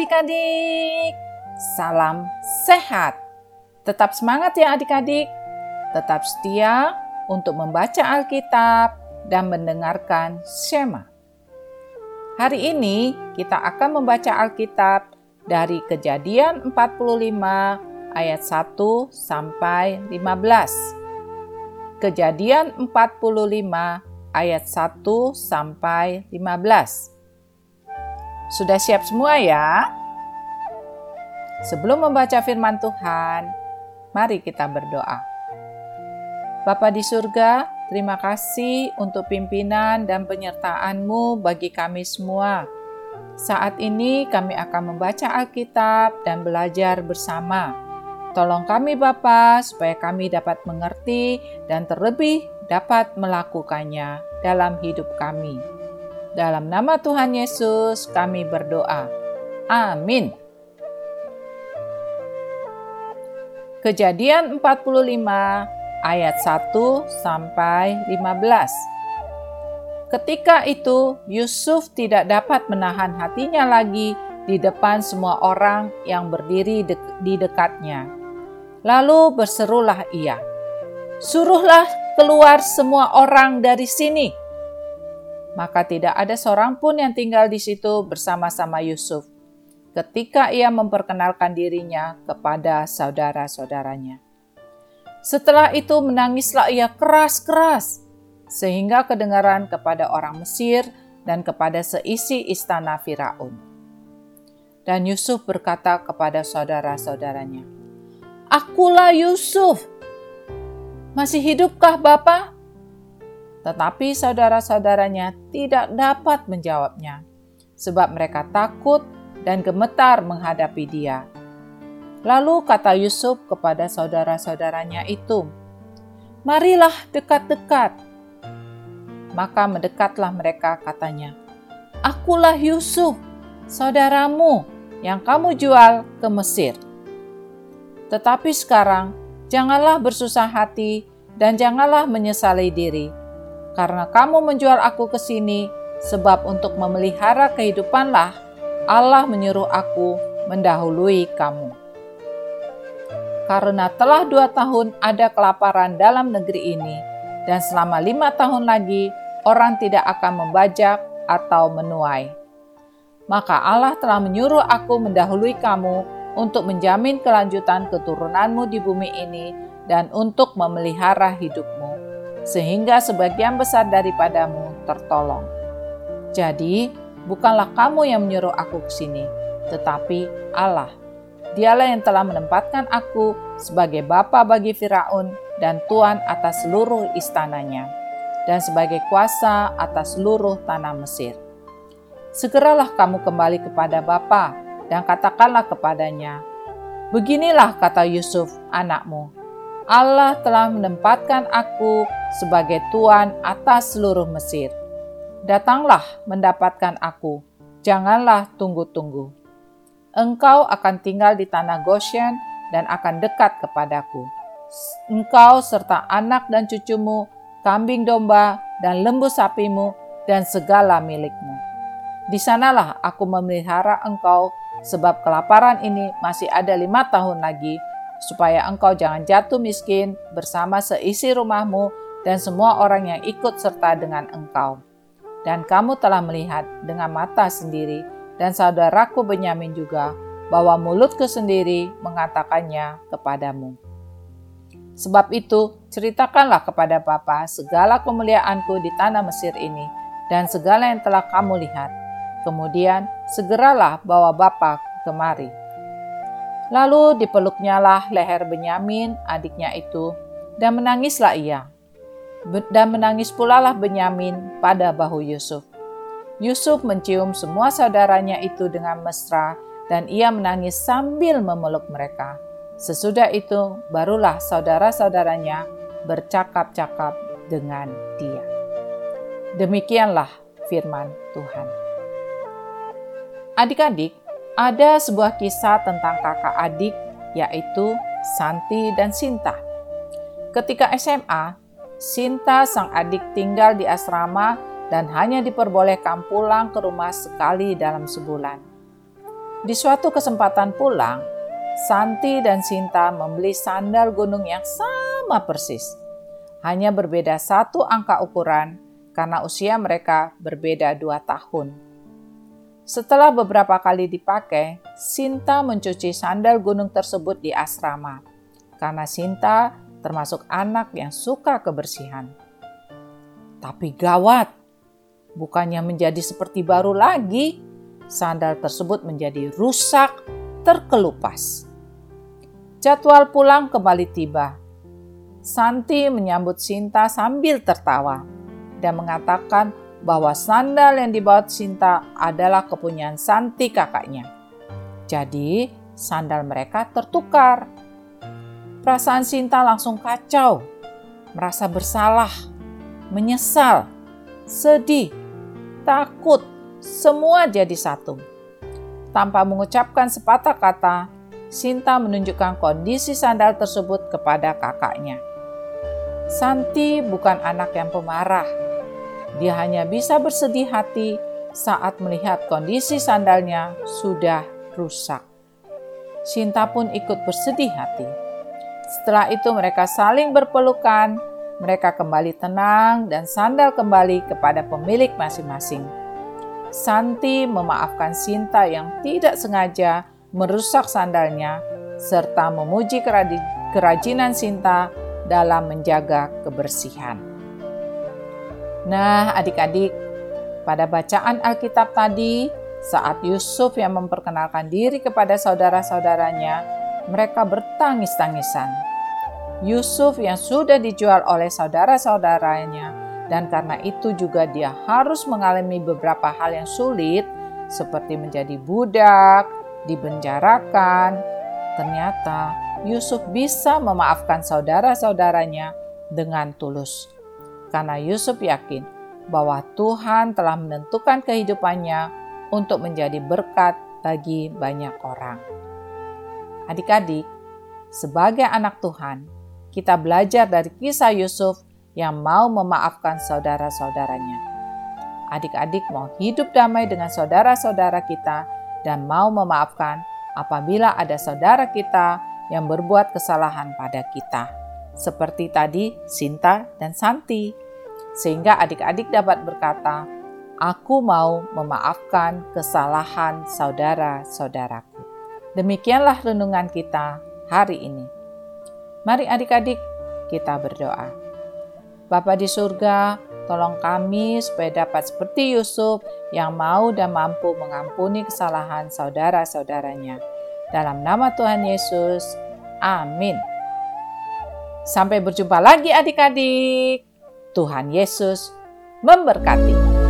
Adik-adik. Salam sehat. Tetap semangat ya adik-adik. Tetap setia untuk membaca Alkitab dan mendengarkan Shema. Hari ini kita akan membaca Alkitab dari Kejadian 45 ayat 1 sampai 15. Kejadian 45 ayat 1 sampai 15. Sudah siap semua ya? Sebelum membaca firman Tuhan, mari kita berdoa. Bapa di surga, terima kasih untuk pimpinan dan penyertaan-Mu bagi kami semua. Saat ini kami akan membaca Alkitab dan belajar bersama. Tolong kami Bapa supaya kami dapat mengerti dan terlebih dapat melakukannya dalam hidup kami. Dalam nama Tuhan Yesus kami berdoa. Amin. Kejadian 45 ayat 1 sampai 15. Ketika itu Yusuf tidak dapat menahan hatinya lagi di depan semua orang yang berdiri de di dekatnya. Lalu berserulah ia, "Suruhlah keluar semua orang dari sini." maka tidak ada seorang pun yang tinggal di situ bersama-sama Yusuf ketika ia memperkenalkan dirinya kepada saudara-saudaranya. Setelah itu menangislah ia keras-keras sehingga kedengaran kepada orang Mesir dan kepada seisi istana Firaun. Dan Yusuf berkata kepada saudara-saudaranya, Akulah Yusuf. Masih hidupkah Bapak? Tetapi saudara-saudaranya tidak dapat menjawabnya, sebab mereka takut dan gemetar menghadapi dia. Lalu kata Yusuf kepada saudara-saudaranya itu, "Marilah dekat-dekat." Maka mendekatlah mereka, katanya, "Akulah Yusuf, saudaramu yang kamu jual ke Mesir." Tetapi sekarang, janganlah bersusah hati dan janganlah menyesali diri karena kamu menjual aku ke sini, sebab untuk memelihara kehidupanlah Allah menyuruh aku mendahului kamu. Karena telah dua tahun ada kelaparan dalam negeri ini, dan selama lima tahun lagi orang tidak akan membajak atau menuai. Maka Allah telah menyuruh aku mendahului kamu untuk menjamin kelanjutan keturunanmu di bumi ini dan untuk memelihara hidupmu sehingga sebagian besar daripadamu tertolong. Jadi, bukanlah kamu yang menyuruh aku ke sini, tetapi Allah. Dialah yang telah menempatkan aku sebagai bapa bagi Firaun dan tuan atas seluruh istananya, dan sebagai kuasa atas seluruh tanah Mesir. Segeralah kamu kembali kepada Bapa dan katakanlah kepadanya, Beginilah kata Yusuf, anakmu, Allah telah menempatkan aku sebagai tuan atas seluruh Mesir. Datanglah mendapatkan aku, janganlah tunggu-tunggu. Engkau akan tinggal di tanah Goshen dan akan dekat kepadaku. Engkau serta anak dan cucumu, kambing domba dan lembu sapimu, dan segala milikmu. Di sanalah aku memelihara engkau, sebab kelaparan ini masih ada lima tahun lagi, supaya engkau jangan jatuh miskin bersama seisi rumahmu dan semua orang yang ikut serta dengan engkau. Dan kamu telah melihat dengan mata sendiri, dan saudaraku Benyamin juga, bahwa mulutku sendiri mengatakannya kepadamu. Sebab itu, ceritakanlah kepada Bapa segala kemuliaanku di tanah Mesir ini, dan segala yang telah kamu lihat. Kemudian, segeralah bawa Bapa kemari Lalu dipeluknyalah leher Benyamin, adiknya itu, dan menangislah ia. Dan menangis pula lah Benyamin pada bahu Yusuf. Yusuf mencium semua saudaranya itu dengan mesra, dan ia menangis sambil memeluk mereka. Sesudah itu, barulah saudara-saudaranya bercakap-cakap dengan dia. Demikianlah firman Tuhan. Adik-adik, ada sebuah kisah tentang kakak adik, yaitu Santi dan Sinta. Ketika SMA, Sinta sang adik tinggal di asrama dan hanya diperbolehkan pulang ke rumah sekali dalam sebulan. Di suatu kesempatan pulang, Santi dan Sinta membeli sandal gunung yang sama persis. Hanya berbeda satu angka ukuran karena usia mereka berbeda dua tahun. Setelah beberapa kali dipakai, Sinta mencuci sandal gunung tersebut di asrama karena Sinta termasuk anak yang suka kebersihan. Tapi gawat, bukannya menjadi seperti baru lagi, sandal tersebut menjadi rusak, terkelupas. Jadwal pulang kembali tiba. Santi menyambut Sinta sambil tertawa dan mengatakan bahwa sandal yang dibawa Sinta adalah kepunyaan Santi kakaknya. Jadi, sandal mereka tertukar. Perasaan Sinta langsung kacau, merasa bersalah, menyesal, sedih, takut, semua jadi satu. Tanpa mengucapkan sepatah kata, Sinta menunjukkan kondisi sandal tersebut kepada kakaknya. Santi bukan anak yang pemarah. Dia hanya bisa bersedih hati saat melihat kondisi sandalnya sudah rusak. Sinta pun ikut bersedih hati. Setelah itu mereka saling berpelukan, mereka kembali tenang dan sandal kembali kepada pemilik masing-masing. Santi memaafkan Sinta yang tidak sengaja merusak sandalnya, serta memuji kerajinan Sinta dalam menjaga kebersihan. Nah, adik-adik, pada bacaan Alkitab tadi, saat Yusuf yang memperkenalkan diri kepada saudara-saudaranya, mereka bertangis-tangisan. Yusuf yang sudah dijual oleh saudara-saudaranya dan karena itu juga dia harus mengalami beberapa hal yang sulit seperti menjadi budak, dibenjarakan. Ternyata Yusuf bisa memaafkan saudara-saudaranya dengan tulus. Karena Yusuf yakin bahwa Tuhan telah menentukan kehidupannya untuk menjadi berkat bagi banyak orang. Adik-adik, sebagai anak Tuhan, kita belajar dari kisah Yusuf yang mau memaafkan saudara-saudaranya. Adik-adik mau hidup damai dengan saudara-saudara kita dan mau memaafkan apabila ada saudara kita yang berbuat kesalahan pada kita. Seperti tadi Sinta dan Santi. Sehingga adik-adik dapat berkata, Aku mau memaafkan kesalahan saudara-saudaraku. Demikianlah renungan kita hari ini. Mari adik-adik kita berdoa. Bapa di surga, tolong kami supaya dapat seperti Yusuf yang mau dan mampu mengampuni kesalahan saudara-saudaranya. Dalam nama Tuhan Yesus, amin. Sampai berjumpa lagi adik-adik. Tuhan Yesus memberkati.